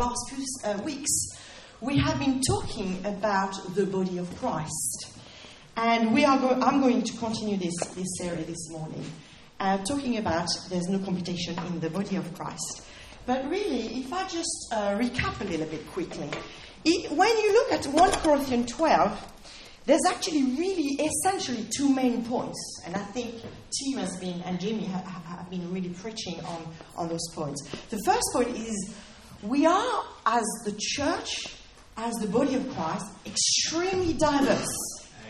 last few uh, weeks, we have been talking about the body of Christ. And we are go- I'm going to continue this, this series this morning, uh, talking about there's no competition in the body of Christ. But really, if I just uh, recap a little bit quickly, it, when you look at 1 Corinthians 12, there's actually really essentially two main points, and I think Tim has been and Jimmy have, have been really preaching on, on those points. The first point is we are, as the church, as the body of Christ, extremely diverse.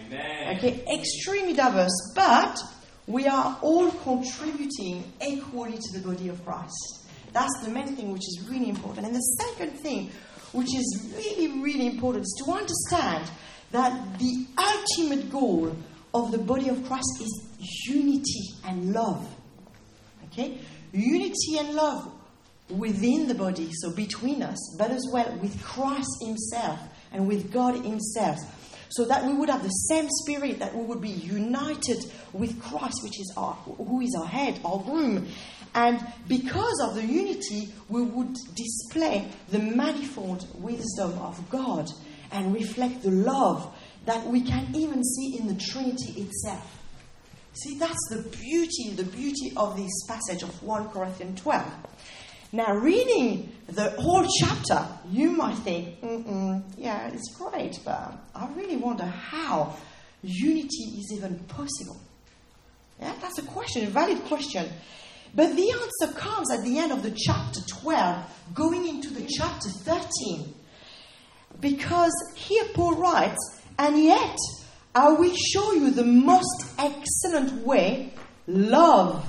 Amen. Okay, extremely diverse, but we are all contributing equally to the body of Christ. That's the main thing which is really important. And the second thing, which is really, really important, is to understand that the ultimate goal of the body of Christ is unity and love. Okay? Unity and love within the body, so between us, but as well with Christ Himself and with God Himself. So that we would have the same spirit, that we would be united with Christ, which is our, who is our head, our groom. And because of the unity, we would display the manifold wisdom of God and reflect the love that we can even see in the Trinity itself. See, that's the beauty, the beauty of this passage of 1 Corinthians 12. Now, reading the whole chapter, you might think, yeah, it's great, but I really wonder how unity is even possible. Yeah, that's a question, a valid question. But the answer comes at the end of the chapter 12, going into the chapter 13. Because here Paul writes, and yet I will show you the most excellent way love.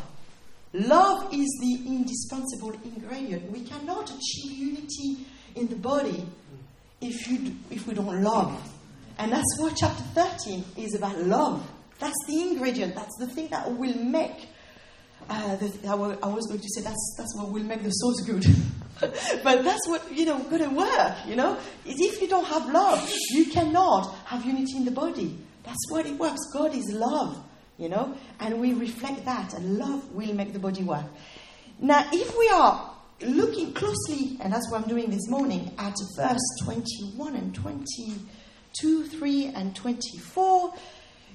Love is the indispensable ingredient. We cannot achieve unity in the body if, you, if we don't love. And that's what chapter 13 is about love. That's the ingredient, that's the thing that will make. Uh, the, I, was going to say that's, that's what will make the sauce good. but that's what, you know, going to work, you know. If you don't have love, you cannot have unity in the body. That's what it works. God is love, you know, and we reflect that, and love will make the body work. Now, if we are looking closely, and that's what I'm doing this morning, at verse 21 and 22, 3 and 24,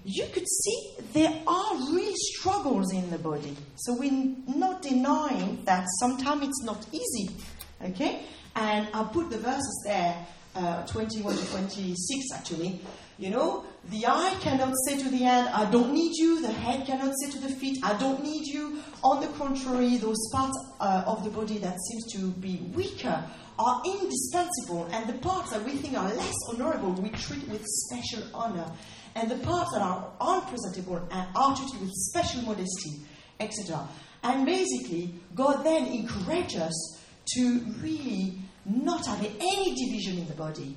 you could see there are real struggles in the body. So we're not denying that sometimes it's not easy. Okay? And I'll put the verses there, uh, 21 to 26 actually. You know, the eye cannot say to the hand, I don't need you. The head cannot say to the feet, I don't need you. On the contrary, those parts uh, of the body that seems to be weaker are indispensable, and the parts that we think are less honorable we treat with special honor, and the parts that are unpresentable and are treated with special modesty, etc. And basically, God then encourages us to really not have any division in the body,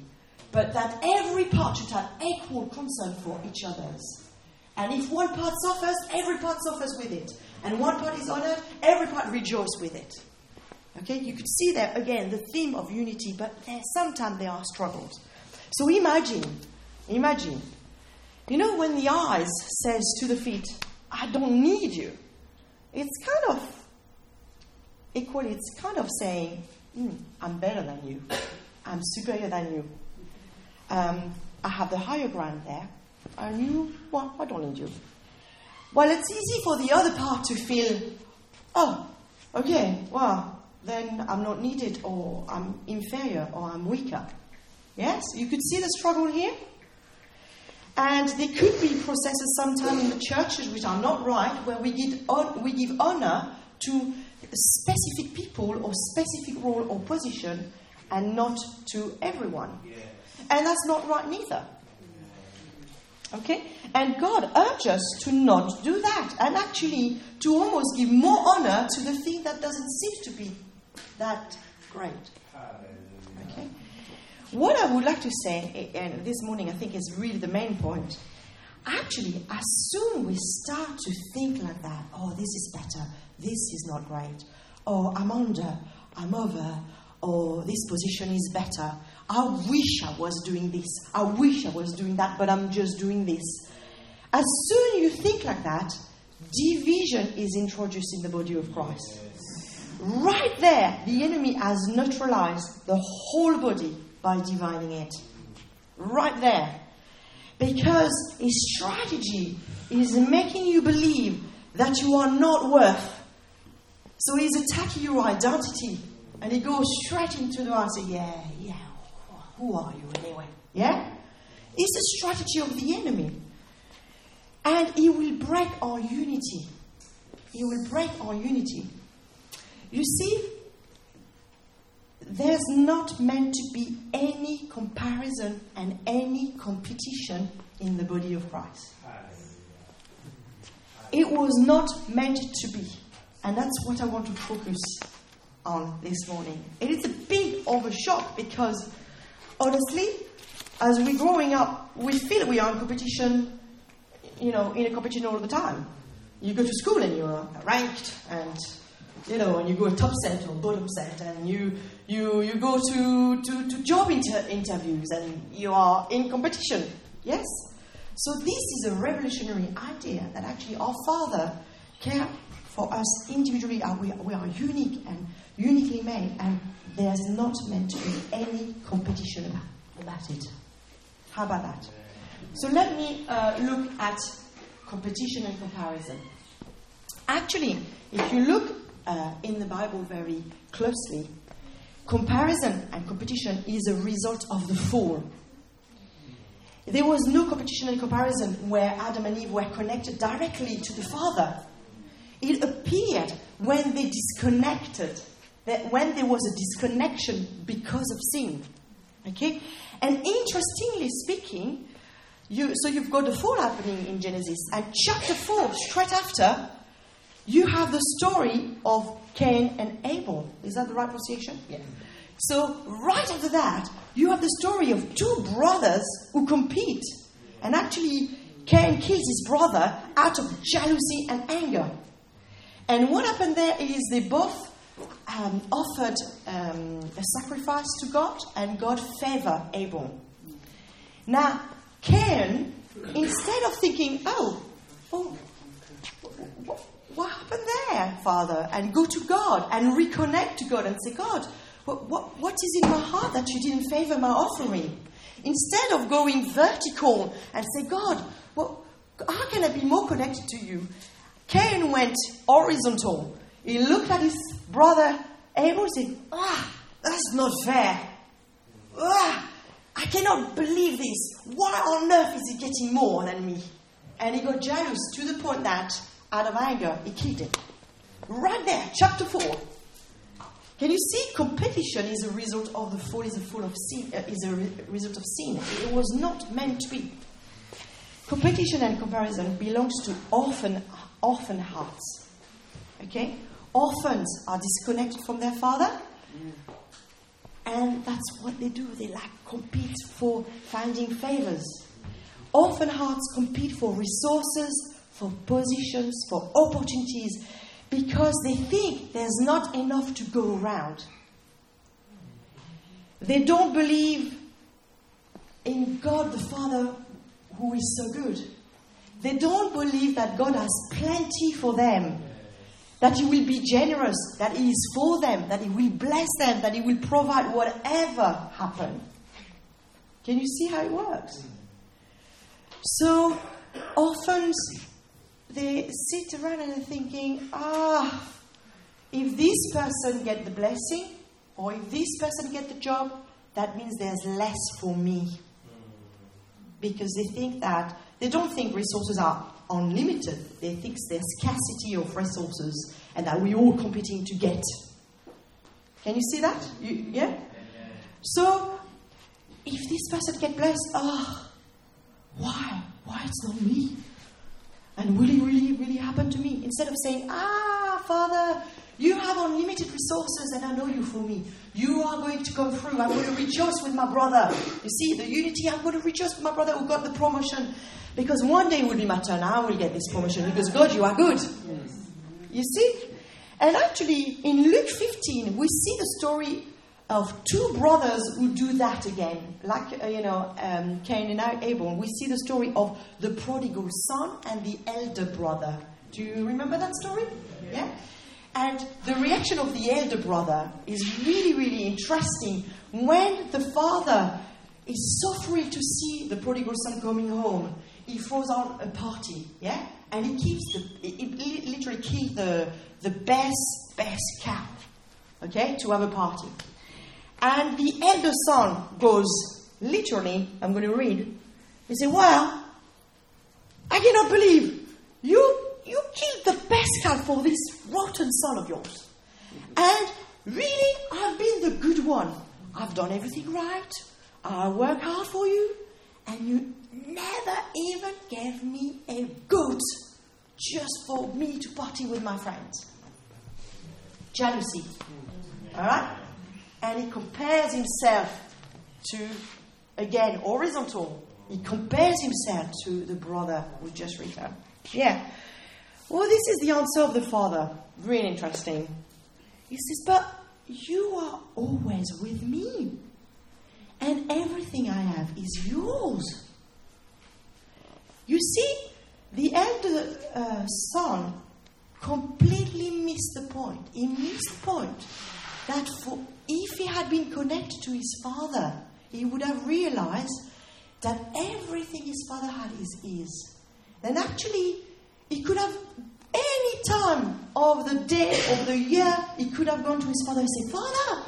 but that every part should have equal concern for each other's. And if one part suffers, every part suffers with it. And one part is honored, every part rejoices with it. Okay, you could see there again the theme of unity, but there, sometimes there are struggles. So imagine, imagine, you know, when the eyes says to the feet, "I don't need you," it's kind of equally, it's kind of saying, mm, "I'm better than you, I'm superior than you, um, I have the higher ground there, and you, well, I don't need you." Well, it's easy for the other part to feel, "Oh, okay, well." then I'm not needed, or I'm inferior, or I'm weaker. Yes? You could see the struggle here. And there could be processes sometimes in the churches which are not right, where we give, on, we give honor to specific people or specific role or position and not to everyone. Yes. And that's not right neither. Okay? And God urges us to not do that and actually to almost give more honor to the thing that doesn't seem to be that great. Okay? What I would like to say, and this morning I think is really the main point, actually, as soon we start to think like that, oh, this is better, this is not great, or I'm under, I'm over, or this position is better, I wish I was doing this, I wish I was doing that, but I'm just doing this. As soon you think like that, division is introduced in the body of Christ. right there, the enemy has neutralized the whole body by dividing it. Right there. Because his strategy is making you believe that you are not worth. So he's attacking your identity. And he goes straight into the heart Yeah, yeah, who are you anyway? Yeah? It's a strategy of the enemy. And he will break our unity. He will break our unity. You see, there's not meant to be any comparison and any competition in the body of Christ. It was not meant to be. And that's what I want to focus on this morning. It is a big overshot because, honestly, as we're growing up, we feel we are in competition, you know, in a competition all the time. You go to school and you're ranked and you know, and you go top set or bottom set, and you you you go to to, to job inter- interviews, and you are in competition. Yes. So this is a revolutionary idea that actually our Father cares for us individually. We, we are unique and uniquely made, and there's not meant to be any competition about, about it. How about that? So let me uh, look at competition and comparison. Actually, if you look uh, in the Bible very closely, comparison and competition is a result of the fall. There was no competition and comparison where Adam and Eve were connected directly to the Father. It appeared when they disconnected, that when there was a disconnection because of sin. Okay? And interestingly speaking, you, so you've got the fall happening in Genesis, and chapter 4, straight after, you have the story of Cain and Abel. Is that the right pronunciation? Yeah. So, right after that, you have the story of two brothers who compete. And actually, Cain kills his brother out of jealousy and anger. And what happened there is they both um, offered um, a sacrifice to God, and God favored Abel. Now, Cain, instead of thinking, oh, what happened there, Father? And go to God and reconnect to God and say, God, what, what, what is in my heart that you didn't favor my offering? Instead of going vertical and say, God, well, how can I be more connected to you? Cain went horizontal. He looked at his brother Abel and said, Ah, that's not fair. Ah, I cannot believe this. Why on earth is he getting more than me? And he got jealous to the point that out of anger, he killed him. Right there, chapter 4. Can you see? Competition is a result of the fall, is a of sin, uh, is a re- result of sin. It was not meant to be. Competition and comparison belongs to orphan, orphan hearts. Okay? Orphans are disconnected from their father, and that's what they do. They like compete for finding favors. Orphan hearts compete for resources, for positions, for opportunities, because they think there's not enough to go around. They don't believe in God the Father who is so good. They don't believe that God has plenty for them, that He will be generous, that He is for them, that He will bless them, that He will provide whatever happens. Can you see how it works? So, orphans they sit around and they're thinking, ah, if this person get the blessing or if this person get the job, that means there's less for me. Because they think that, they don't think resources are unlimited. They think there's scarcity of resources and that we're all competing to get. Can you see that? You, yeah? So, if this person get blessed, ah, oh, why? Why it's not me? And will it really, really happen to me? Instead of saying, Ah, Father, you have unlimited resources and I know you for me. You are going to come through. I'm going to rejoice with my brother. You see, the unity, I'm going to rejoice with my brother who got the promotion. Because one day it will be my turn. I will get this promotion because God, you are good. You see? And actually, in Luke 15, we see the story of two brothers who do that again, like uh, you know um, Cain and Abel. We see the story of the prodigal son and the elder brother. Do you remember that story? Yeah. And the reaction of the elder brother is really, really interesting. When the father is so thrilled to see the prodigal son coming home, he throws on a party, yeah? And he keeps the, he literally keeps the, the best, best cow, okay, to have a party. And the elder son goes, literally, I'm going to read, he said, Well, I cannot believe you, you killed the best cow for this rotten son of yours. And really, I've been the good one. I've done everything right. I work hard for you. And you never even gave me a goat just for me to party with my friends. Jealousy. Alright? And he compares himself to, again, horizontal. He compares himself to the brother who just returned. Yeah. Well, this is the answer of the father. Really interesting. He says, But you are always with me, and everything I have is yours. You see, the elder uh, son completely missed the point. He missed the point that for, if he had been connected to his father, he would have realized that everything his father had is his. Then actually, he could have, any time of the day or the year, he could have gone to his father and said, Father,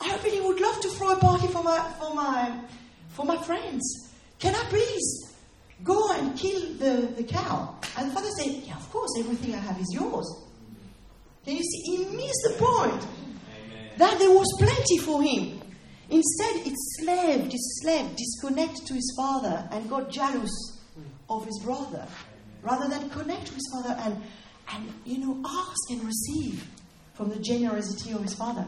I really would love to throw a party for my, for my, for my friends. Can I please go and kill the, the cow? And the father said, Yeah, of course, everything I have is yours. Can you see? He missed the point Amen. that there was plenty for him. Instead, it slaved, he slaved, disconnected to his father and got jealous of his brother rather than connect with his father and, and you know, ask and receive from the generosity of his father.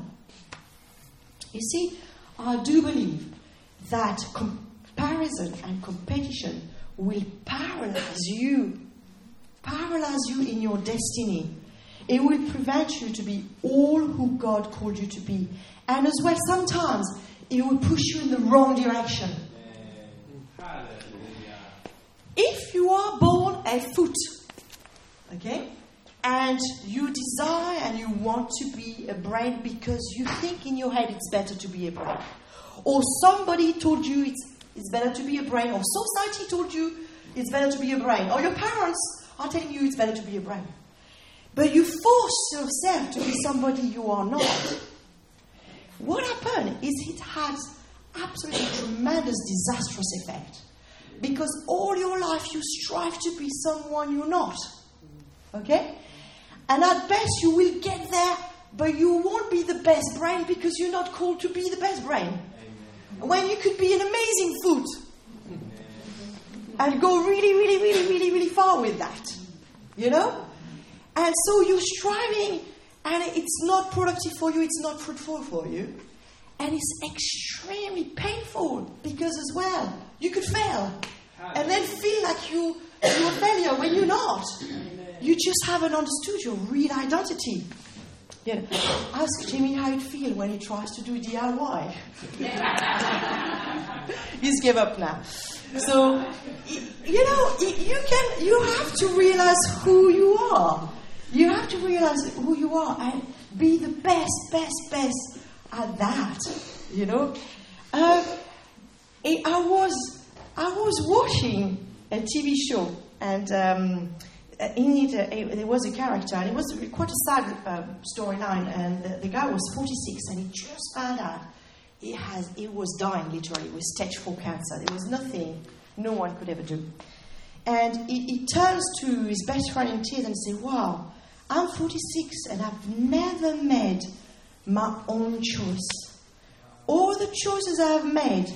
You see, I do believe that comparison and competition will paralyze you, paralyze you in your destiny. It will prevent you to be all who God called you to be. And as well, sometimes it will push you in the wrong direction. If you are born a foot, okay, and you desire and you want to be a brain because you think in your head it's better to be a brain, or somebody told you it's, it's better to be a brain, or society told you it's better to be a brain, or your parents are telling you it's better to be a brain, but you force yourself to be somebody you are not. What happened is it has absolutely tremendous disastrous effect because all your life you strive to be someone you're not. Okay? And at best you will get there, but you won't be the best brain because you're not called to be the best brain. When you could be an amazing foot and go really, really, really, really, really far with that. You know? And so you're striving and it's not productive for you, it's not fruitful for you. And it's extremely painful because, as well, you could fail and then feel like you, you're a failure when you're not. You just haven't understood your real identity. Yeah. Ask Jimmy how it feels when he tries to do DIY. He's give up now. So, you know, you can, you have to realize who you are. You have to realize who you are and be the best, best, best at that. You know, uh, I was I was watching a TV show and. Um, it, uh, there was a character, and it was quite a sad uh, storyline. And the, the, guy was 46, and he just found out he has he was dying literally with stage four cancer. There was nothing no one could ever do. And he, he turns to his best friend in tears and says, "Wow, I'm 46, and I've never made my own choice. All the choices I have made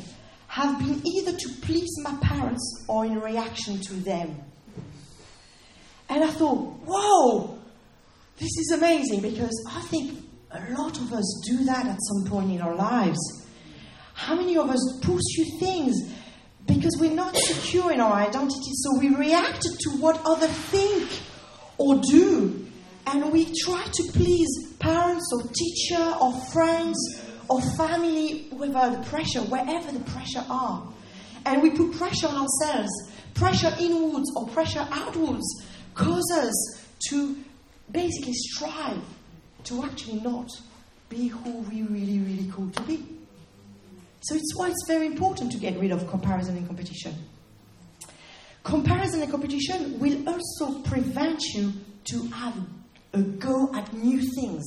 have been either to please my parents or in reaction to them. And I thought, whoa, this is amazing because I think a lot of us do that at some point in our lives. How many of us pursue things because we're not secure in our identity, so we react to what others think or do, and we try to please parents or teacher or friends or family without the pressure, wherever the pressure are. And we put pressure on ourselves. Pressure inwards or pressure outwards causes us to basically strive to actually not be who we really, really called to be. So it's why it's very important to get rid of comparison and competition. Comparison and competition will also prevent you to have a go at new things.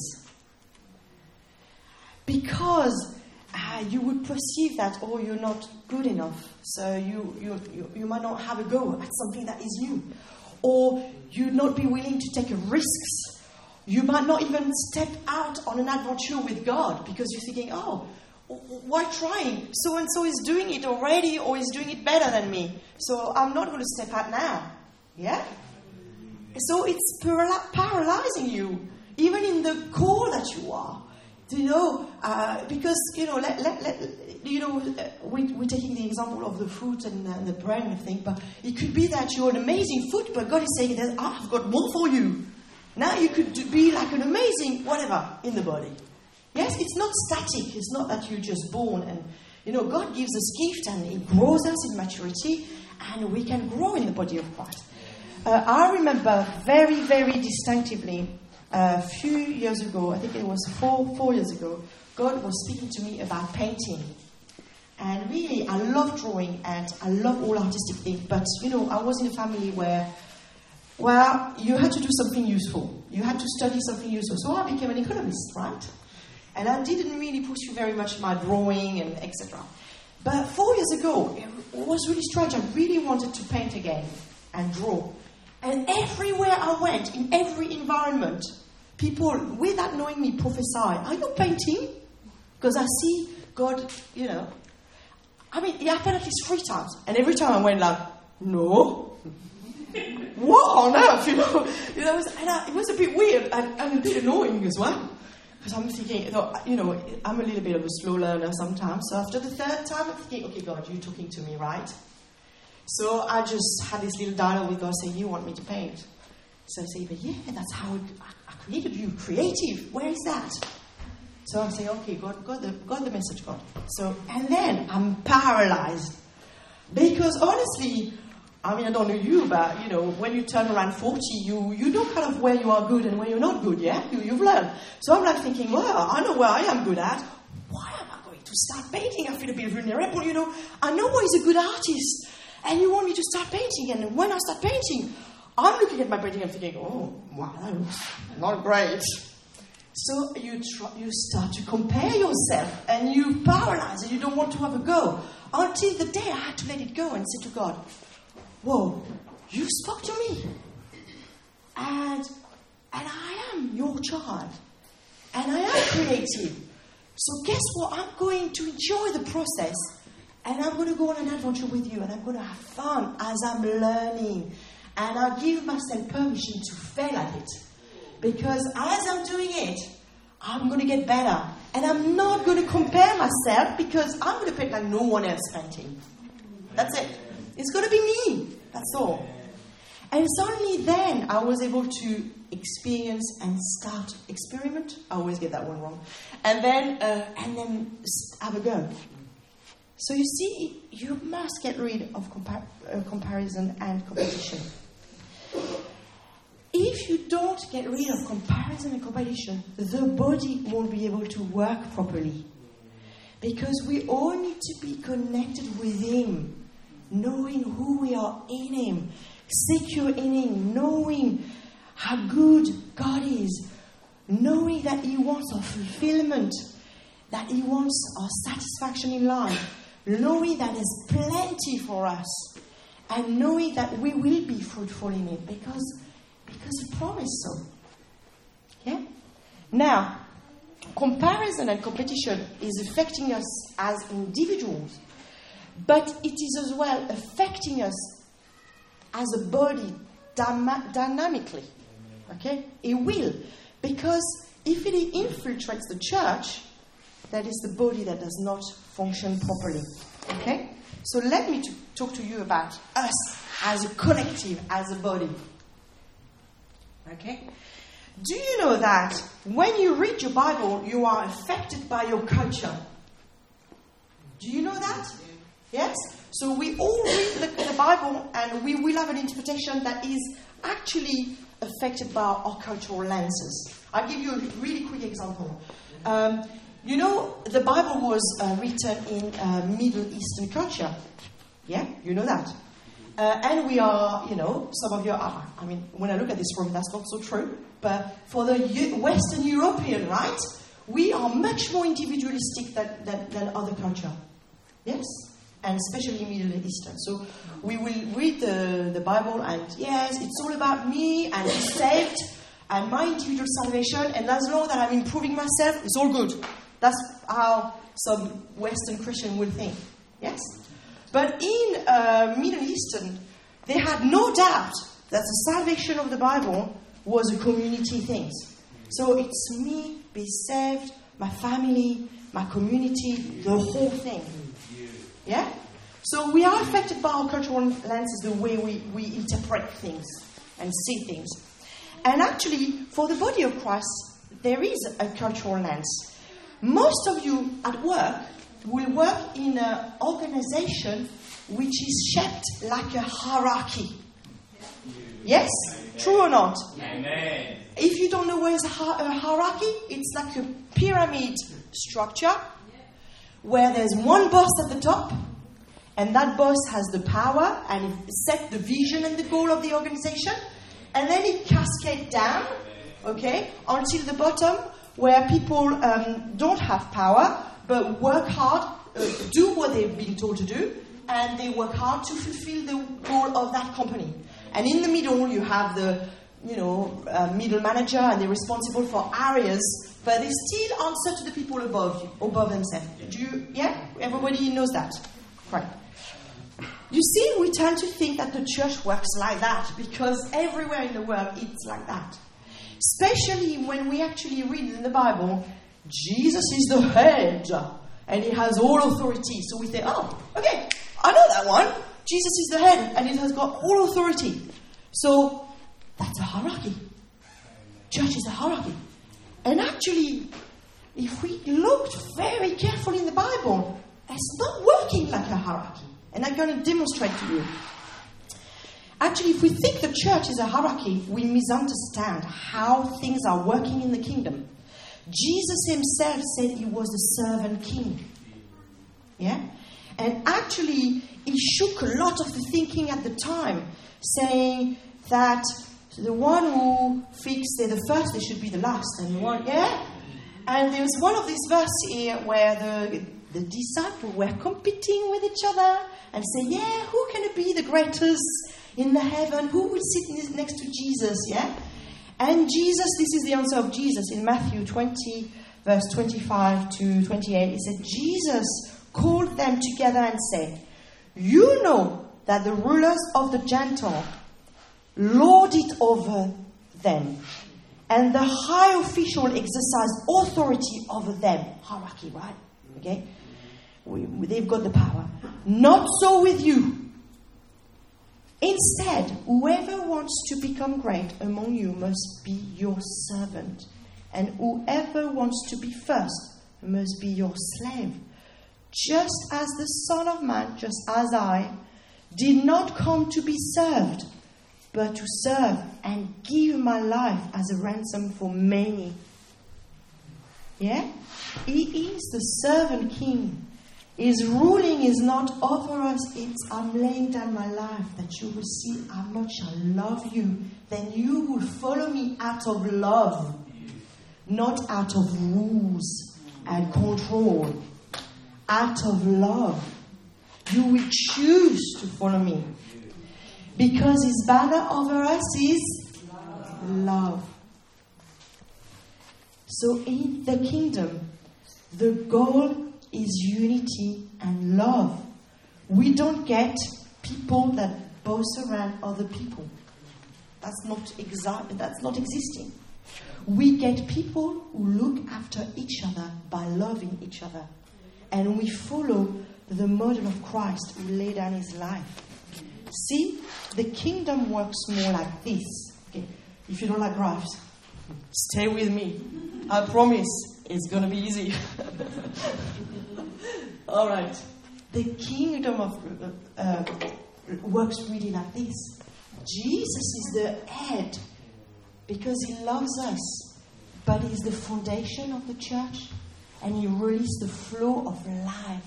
Because uh, you would perceive that, oh, you're not good enough, so you, you, you, you might not have a go at something that is new. Or you'd not be willing to take risks. You might not even step out on an adventure with God because you're thinking, oh, why trying? So and so is doing it already or is doing it better than me. So I'm not going to step out now. Yeah? So it's paralyzing you, even in the core that you are. You know, uh, because, you know, let, let, let, you know, we, we're taking the example of the fruit and, and the bread and thing, but it could be that you're an amazing fruit, but God is saying, that, oh, I've got more for you. Now you could be like an amazing whatever in the body. Yes, it's not static. It's not that you're just born and, you know, God gives us gift and He grows us in maturity and we can grow in the body of Christ. Uh, I remember very, very distinctively a few years ago, I think it was four, four years ago, God was speaking to me about painting. And really, I love drawing and I love all artistic things, but you know, I was in a family where, well, you had to do something useful. You had to study something useful. So I became an economist, right? And I didn't really pursue very much my drawing and etc. But four years ago, it was really strange. I really wanted to paint again and draw. And everywhere I went, in every environment, people, without knowing me, prophesy, Are you painting? Because I see God, you know. I mean, it happened at least three times. And every time I went like, No. what on earth? You know, you know it, was, I, it was a bit weird and, and a bit annoying as well. Because I'm thinking, you know, I'm a little bit of a slow learner sometimes. So after the third time, I'm thinking, okay, God, you're talking to me, right? So I just had this little dialogue with God saying, You want me to paint? So I say, But yeah, that's how I created you. Creative. Where is that? So I say, Okay, God, got the, got the message, God. So, and then I'm paralyzed. Because honestly, I mean, I don't know you, but you know, when you turn around 40, you, you know kind of where you are good and where you're not good, yeah? You, you've learned. So I'm like thinking, well, I know where I am good at. Why am I going to start painting? I feel a bit vulnerable, you know. I know what is a good artist. And you want me to start painting. And when I start painting, I'm looking at my painting and thinking, oh, wow, that looks not great. So you, you start to compare yourself and you paralyze and you don't want to have a go. Until the day I had to let it go and say to God, Whoa, you spoke to me. And, and I am your child. And I am creative. So guess what? I'm going to enjoy the process. And I'm going to go on an adventure with you. And I'm going to have fun as I'm learning. And I'll give myself permission to fail at it. Because as I'm doing it, I'm going to get better. And I'm not going to compare myself because I'm going to paint like no one else painting. That's it. It's going to be me. That's all. And it's only then I was able to experience and start experiment. I always get that one wrong. And then, uh, and then have a go. So you see, you must get rid of uh, comparison and competition. If you don't get rid of comparison and competition, the body won't be able to work properly. Because we all need to be connected with Him knowing who we are in Him, secure in Him, knowing how good God is, knowing that He wants our fulfillment, that He wants our satisfaction in life, knowing that there's plenty for us, and knowing that we will be fruitful in it because, because He promised so. Yeah? Now, comparison and competition is affecting us as individuals but it is as well affecting us as a body dynamically. Okay? It will. Because if it infiltrates the church, that is the body that does not function properly. Okay? So let me to talk to you about us as a collective, as a body. Okay? Do you know that when you read your Bible, you are affected by your culture? Do you know that? Yes? So we all read the, the, Bible and we will have an interpretation that is actually affected by our cultural lenses. I'll give you a really quick example. Um, you know, the Bible was uh, written in uh, Middle Eastern culture. Yeah, you know that. Uh, and we are, you know, some of you are, I mean, when I look at this room, that's not so true. But for the Western European, right, we are much more individualistic than, than, than other culture. Yes? And especially Middle Eastern. So we will read the, the Bible and yes, it's all about me and saved and my individual salvation. And as long that I'm improving myself, it's all good. That's how some Western Christian will think. Yes? But in uh, Middle Eastern, they had no doubt that the salvation of the Bible was a community thing. So it's me, be saved, my family, my community, the whole thing. Yeah? So we are affected by our cultural lenses, the way we, we interpret things and see things. And actually, for the body of Christ, there is a cultural lens. Most of you at work will work in an organization which is shaped like a hierarchy. Yes? True or not? Amen. If you don't know what is a, a hierarchy, it's like a pyramid structure where there's one boss at the top, and that boss has the power and it set the vision and the goal of the organization, and then it cascades down, okay, until the bottom where people um, don't have power but work hard, uh, do what they've been told to do, and they work hard to fulfill the goal of that company. And in the middle, you have the you know, uh, middle manager and they're responsible for areas, but they still answer to the people above you, above themselves. Do you, yeah? Everybody knows that. Right. You see, we tend to think that the church works like that because everywhere in the world it's like that. Especially when we actually read in the Bible, Jesus is the head and he has all authority. So we say, oh, okay, I know that one. Jesus is the head and he has got all authority. So that's a hierarchy. Church is a hierarchy. And actually, if we looked very carefully in the Bible, it's not working like a hierarchy. And I'm going to demonstrate to you. Actually, if we think the church is a hierarchy, we misunderstand how things are working in the kingdom. Jesus himself said he was the servant king. Yeah? And actually, he shook a lot of the thinking at the time, saying that the one who thinks they're the first, they should be the last. And one, yeah? And there's one of these verses here where the, the disciples were competing with each other and say, yeah, who can be the greatest in the heaven? Who will sit next to Jesus? Yeah? And Jesus, this is the answer of Jesus in Matthew 20, verse 25 to 28. He said, Jesus called them together and said, You know that the rulers of the Gentile lord it over them, and the high official exercise authority over them. Hierarchy, right? Okay? We, they've got the power. Not so with you. Instead, whoever wants to become great among you must be your servant, and whoever wants to be first must be your slave. Just as the Son of Man, just as I, did not come to be served, but to serve and give my life as a ransom for many. Yeah? He is the servant king. His ruling is not over us, it's I'm laying down my life that you will see how much I love you. Then you will follow me out of love, not out of rules and control. Out of love. You will choose to follow me. Because his banner over us is love. So in the kingdom, the goal is unity and love. We don't get people that boast around other people. That's not exa- that's not existing. We get people who look after each other by loving each other. And we follow the model of Christ who laid down his life. See, the kingdom works more like this. Okay? If you don't like graphs, stay with me. I promise it's going to be easy. All right. The kingdom of uh, uh, works really like this. Jesus is the head, because He loves us, but He's the foundation of the church and He releases the flow of life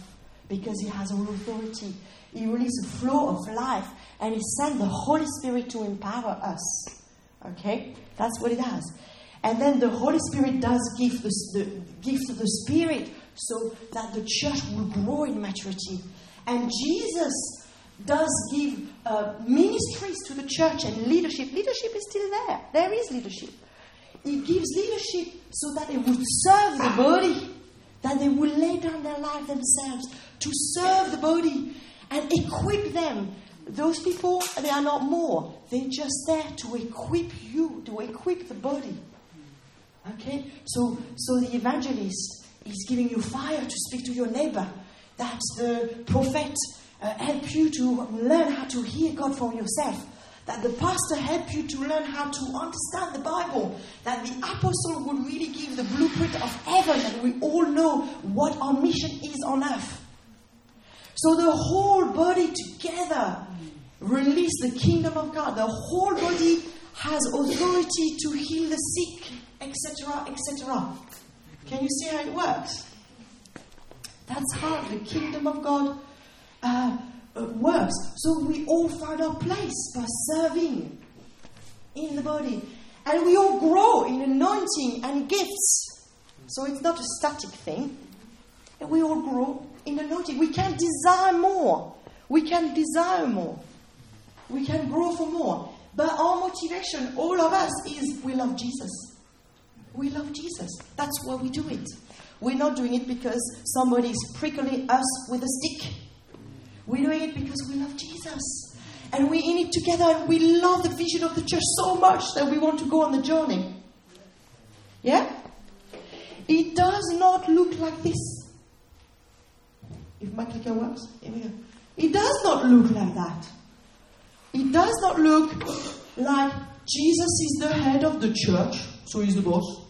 because He has all authority. He releases the flow of life and He sent the Holy Spirit to empower us. Okay? That's what it does. And then the Holy Spirit does give the, the gift of the Spirit so that the church will grow in maturity. And Jesus does give uh, ministries to the church and leadership. Leadership is still there. There is leadership. He gives leadership so that they would serve the body, that they would lay down their life themselves to serve the body and equip them. Those people, they are not more. They're just there to equip you, to equip the body. Okay? So, so the evangelist is giving you fire to speak to your neighbor. That the prophet uh, help you to learn how to hear God for yourself. That the pastor help you to learn how to understand the Bible. That the apostle would really give the blueprint of heaven and we all know what our mission is on earth. So the whole body together release the kingdom of God. The whole body has authority to heal the sick, etc., etc. Can you see how it works? That's how the kingdom of God uh, works. So we all find our place by serving in the body. And we all grow in anointing and gifts. So it's not a static thing. And we all grow in anointing. We can desire more. We can desire more. We can grow for more. But our motivation, all of us, is we love Jesus. We love Jesus. That's why we do it. We're not doing it because somebody is prickling us with a stick. We're doing it because we love Jesus. And we're in it together and we love the vision of the church so much that we want to go on the journey. Yeah? It does not look like this. If my clicker works, here we go. It does not look like that. It does not look like Jesus is the head of the church, so he's the boss.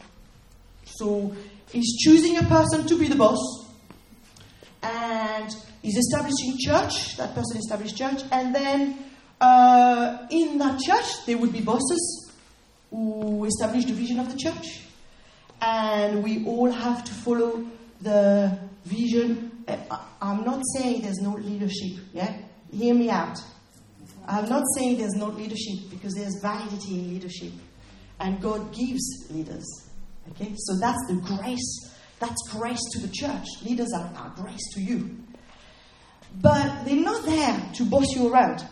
So he's choosing a person to be the boss. And he's establishing church, that person established church, and then uh, in that church there would be bosses who establish the vision of the church. And we all have to follow the vision. I'm not saying there's no leadership, yeah? Hear me out. I'm not saying there's no leadership because there's validity in leadership. And God gives leaders. Okay? So that's the grace. That's grace to the church. Leaders are, are grace to you. But they're not there to boss you around.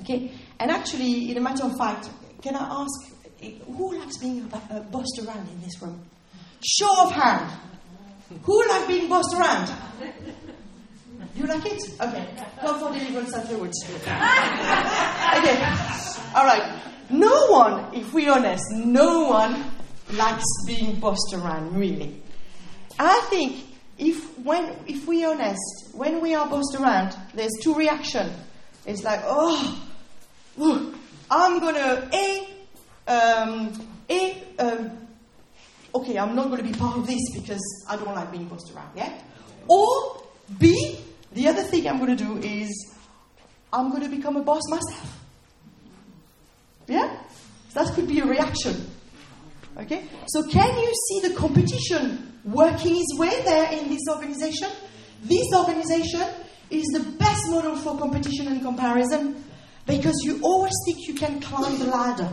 Okay? And actually, in a matter of fact, can I ask who likes being uh, bossed around in this room? Show of hand. Who likes being bossed around? You like it? Okay. Come for deliverance afterwards. okay. All right. No one, if we're honest, no one likes being bossed around, really. I think if when if we're honest, when we are bossed around, there's two reactions. It's like, oh, I'm gonna a um, a um, okay, I'm not gonna be part of this because I don't like being bossed around, yeah. Or B, the other thing I'm to do is I'm to become a boss myself. Yeah? That could be a reaction. Okay? So, can you see the competition working its way there in this organization? This organization is the best model for competition and comparison because you always think you can climb the ladder.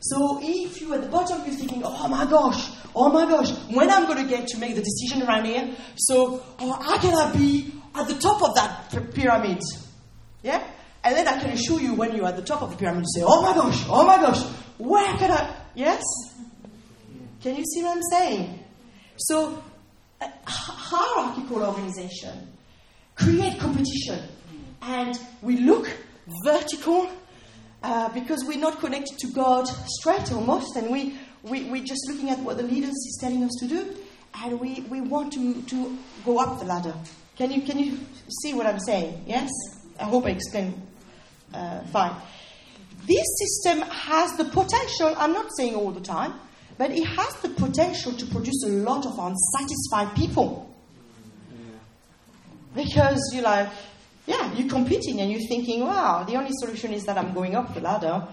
So, if you're at the bottom, you're thinking, oh my gosh, oh my gosh, when I'm going to get to make the decision around here, so oh, how can I be at the top of that pyramid. Yeah? And then I can assure you when you're at the top of the pyramid, you say, oh my gosh, oh my gosh, where can I? Yes? Can you see what I'm saying? So, hierarchical organization create competition. And we look vertical uh, because we're not connected to God straight almost, and we, we, we're just looking at what the leaders is telling us to do, and we, we want to, to go up the ladder. Can you, can you see what I'm saying? Yes? I hope I explain uh, fine. This system has the potential, I'm not saying all the time, but it has the potential to produce a lot of unsatisfied people. Because you're like, yeah, you're competing and you're thinking, wow, the only solution is that I'm going up the ladder.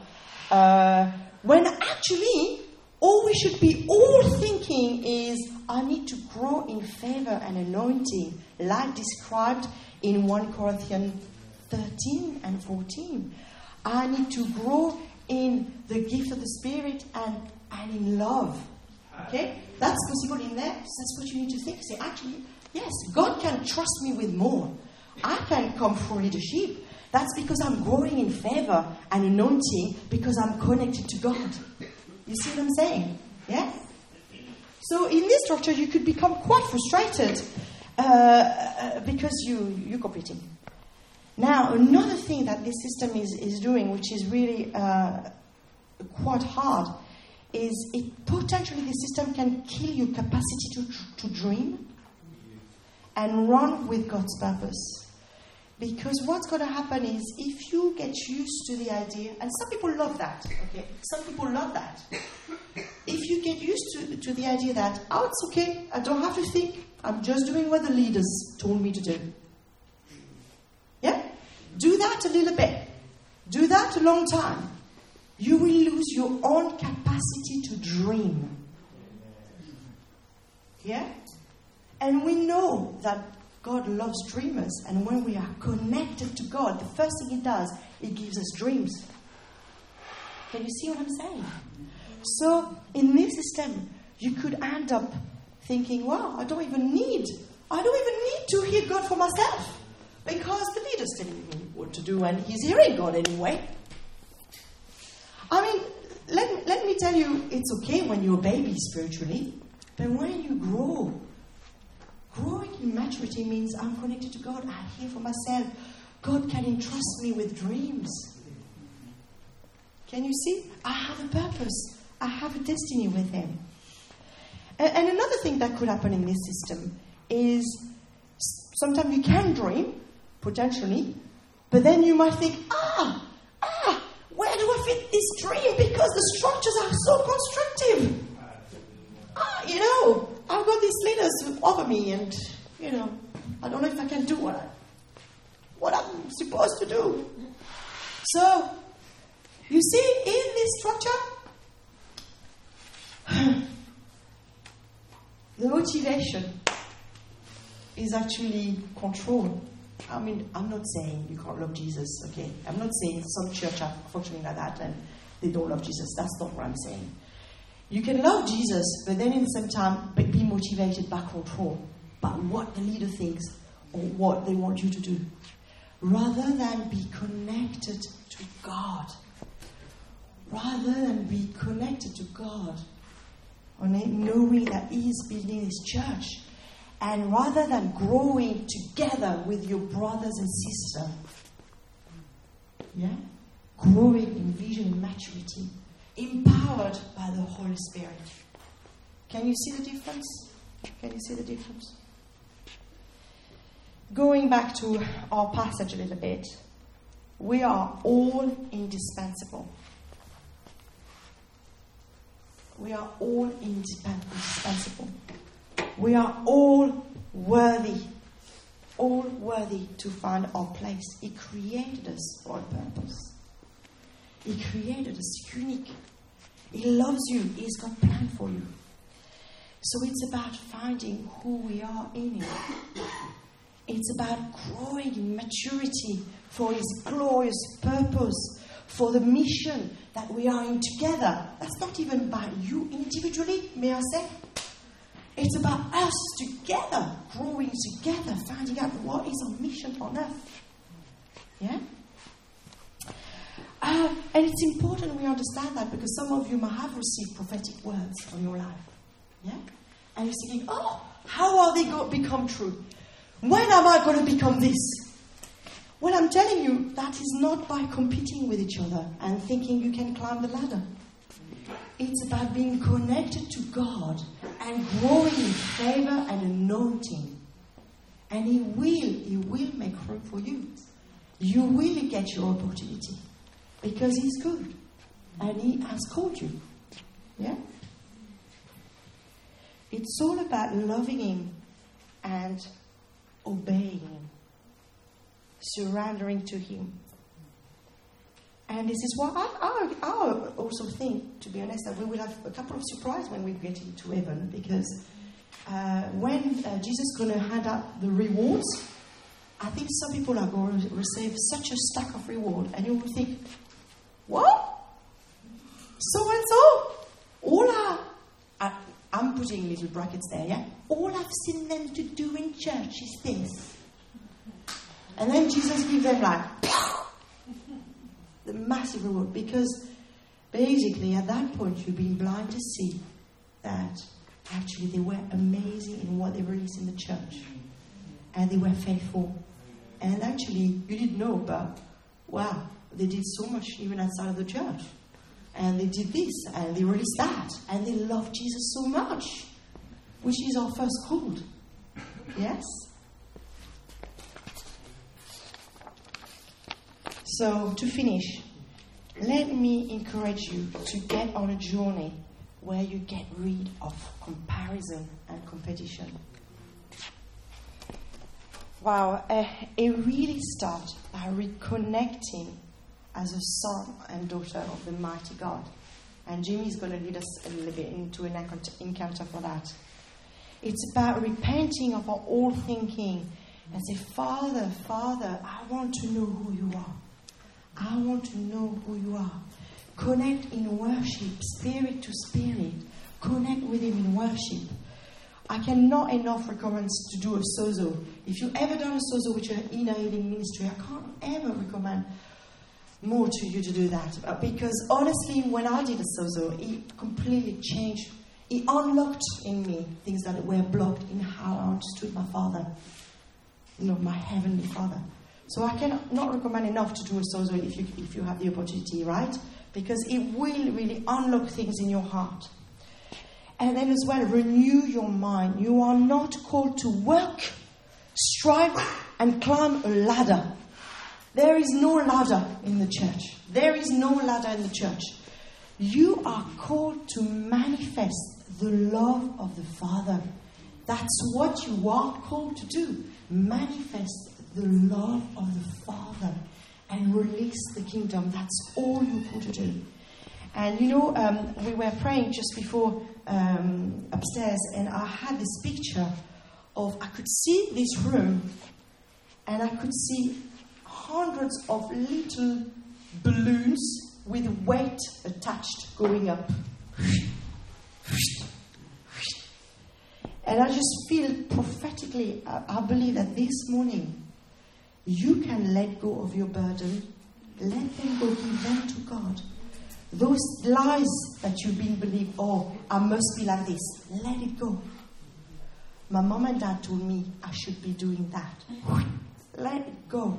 Uh, when actually, all we should be all thinking is, I need to grow in favor and anointing, like described in 1 Corinthians 13 and 14. I need to grow in the gift of the Spirit and, and in love. Okay? That's possible in there. That's what you need to think. Say, actually, yes, God can trust me with more. I can come for leadership. That's because I'm growing in favor and anointing because I'm connected to God. You see what I'm saying? Yeah? So in this structure, you could become quite frustrated uh, uh, because you, you're competing. Now, another thing that this system is, is doing, which is really uh, quite hard, is it potentially the system can kill your capacity to, to dream and run with God's purpose. Because what's going to happen is if you get used to the idea, and some people love that, okay? Some people love that. If you get used to, to the idea that, oh, it's okay, I don't have to think, I'm just doing what the leaders told me to do. Do that a little bit. Do that a long time. You will lose your own capacity to dream. Yeah? And we know that God loves dreamers, and when we are connected to God, the first thing He does, He gives us dreams. Can you see what I'm saying? So, in this system, you could end up thinking, wow, I don't even need, I don't even need to hear God for myself because the leader's telling me what to do and he's hearing God anyway. I mean, let, let me tell you, it's okay when you're a baby spiritually, but when you grow, growing in maturity means I'm connected to God, I hear for myself. God can entrust me with dreams. Can you see? I have a purpose, I have a destiny with Him. And, and another thing that could happen in this system is sometimes you can dream, potentially, but then you might think, ah, ah, where do I fit this dream? Because the structures are so constructive. Ah, you know, I've got these leaders over me, and you know, I don't know if I can do what I, what I'm supposed to do. So, you see, in this structure, the motivation is actually control. I mean, I'm not saying you can't love Jesus, okay? I'm not saying some church are functioning like that and they don't love Jesus. That's not what I'm saying. You can love Jesus, but then in the same time be motivated by control, by what the leader thinks or what they want you to do, rather than be connected to God. Rather than be connected to God, knowing that He is building His church and rather than growing together with your brothers and sisters, yeah, growing in vision and maturity, empowered by the Holy Spirit. Can you see the difference? Can you see the difference? Going back to our passage a little bit, we are all indispensable. We are all indispensable. We are all worthy, all worthy to find our place. He created us for a purpose. He created us unique. He loves you. He's got plan for you. So it's about finding who we are in Him. It's about growing in maturity for His glorious purpose, for the mission that we are in together. That's not even about you individually, may I say? It's about us together, growing together, finding out what is our mission on earth. Yeah? Uh, and it's important we understand that because some of you might have received prophetic words on your life. Yeah? And you're thinking, oh, how are they going to become true? When am I going to become this? Well, I'm telling you, that is not by competing with each other and thinking you can climb the ladder. It's about being connected to God and growing in favor and anointing. And He will, He will make room for you. You will get your opportunity because He's good and He has called you. Yeah? It's all about loving Him and obeying Him, surrendering to Him. And this is why I, also think, to be honest, that we will have a couple of surprises when we get into heaven because uh, when uh, Jesus is going to hand out the rewards, I think some people are going to receive such a stack of reward, and you will think, what? So and so, all I, I, I'm putting little brackets there, yeah? All I've seen them to do in church is this. And then Jesus gives them like, the massive reward because basically at that point you've been blind to see that actually they were amazing in what they released in the church. And they were faithful. And actually you didn't know but wow they did so much even outside of the church. And they did this and they released that and they loved jesus so much which is our first call. Yes So, to finish, let me encourage you to get on a journey where you get rid of comparison and competition. Wow, uh, it really starts by reconnecting as a son and daughter of the mighty God. And Jimmy is going to lead us a little bit into an encounter for that. It's about repenting of our old thinking and say, Father, Father, I want to know who you are. I want to know who you are. Connect in worship, spirit to spirit. Connect with Him in worship. I cannot enough recommend to do a sozo. If you've ever done a sozo with your inner healing ministry, I can't ever recommend more to you to do that. Uh, because honestly, when I did a sozo, it completely changed. It unlocked in me things that were blocked in how I understood my Father, you know, my Heavenly Father. So I cannot recommend enough to do a sozo if you, if you have the opportunity, right? Because it will really unlock things in your heart. And then as well, renew your mind. You are not called to work, strive, and climb a ladder. There is no ladder in the church. There is no ladder in the church. You are called to manifest the love of the Father. That's what you are called to do. Manifest the love of the Father and release the kingdom. That's all you're called to do. And you know, um, we were praying just before um, upstairs, and I had this picture of I could see this room, and I could see hundreds of little balloons with weight attached going up. And I just feel prophetically, I, I believe that this morning you can let go of your burden. Let them go. Give them to God. Those lies that you've been believing, oh, I must be like this, let it go. My mom and dad told me I should be doing that. Let it go.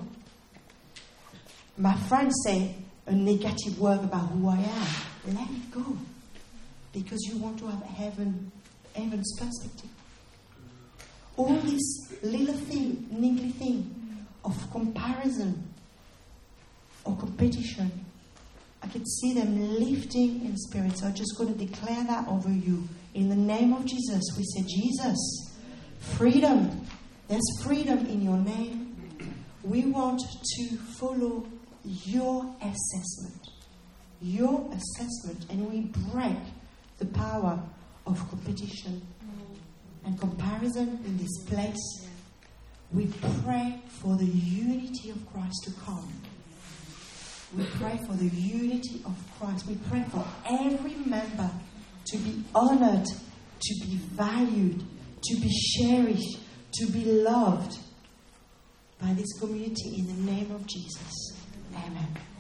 My friends say a negative word about who I am. Let it go. Because you want to have heaven, heaven's perspective. All this little thing, niggly thing, of comparison or competition. I could see them lifting in spirit. So I'm just going to declare that over you. In the name of Jesus, we say, Jesus, freedom. There's freedom in your name. We want to follow your assessment. Your assessment. And we break the power of competition and comparison in this place we pray for the unity of Christ to come. We pray for the unity of Christ. We pray for every member to be honored, to be valued, to be cherished, to be loved by this community in the name of Jesus. Amen.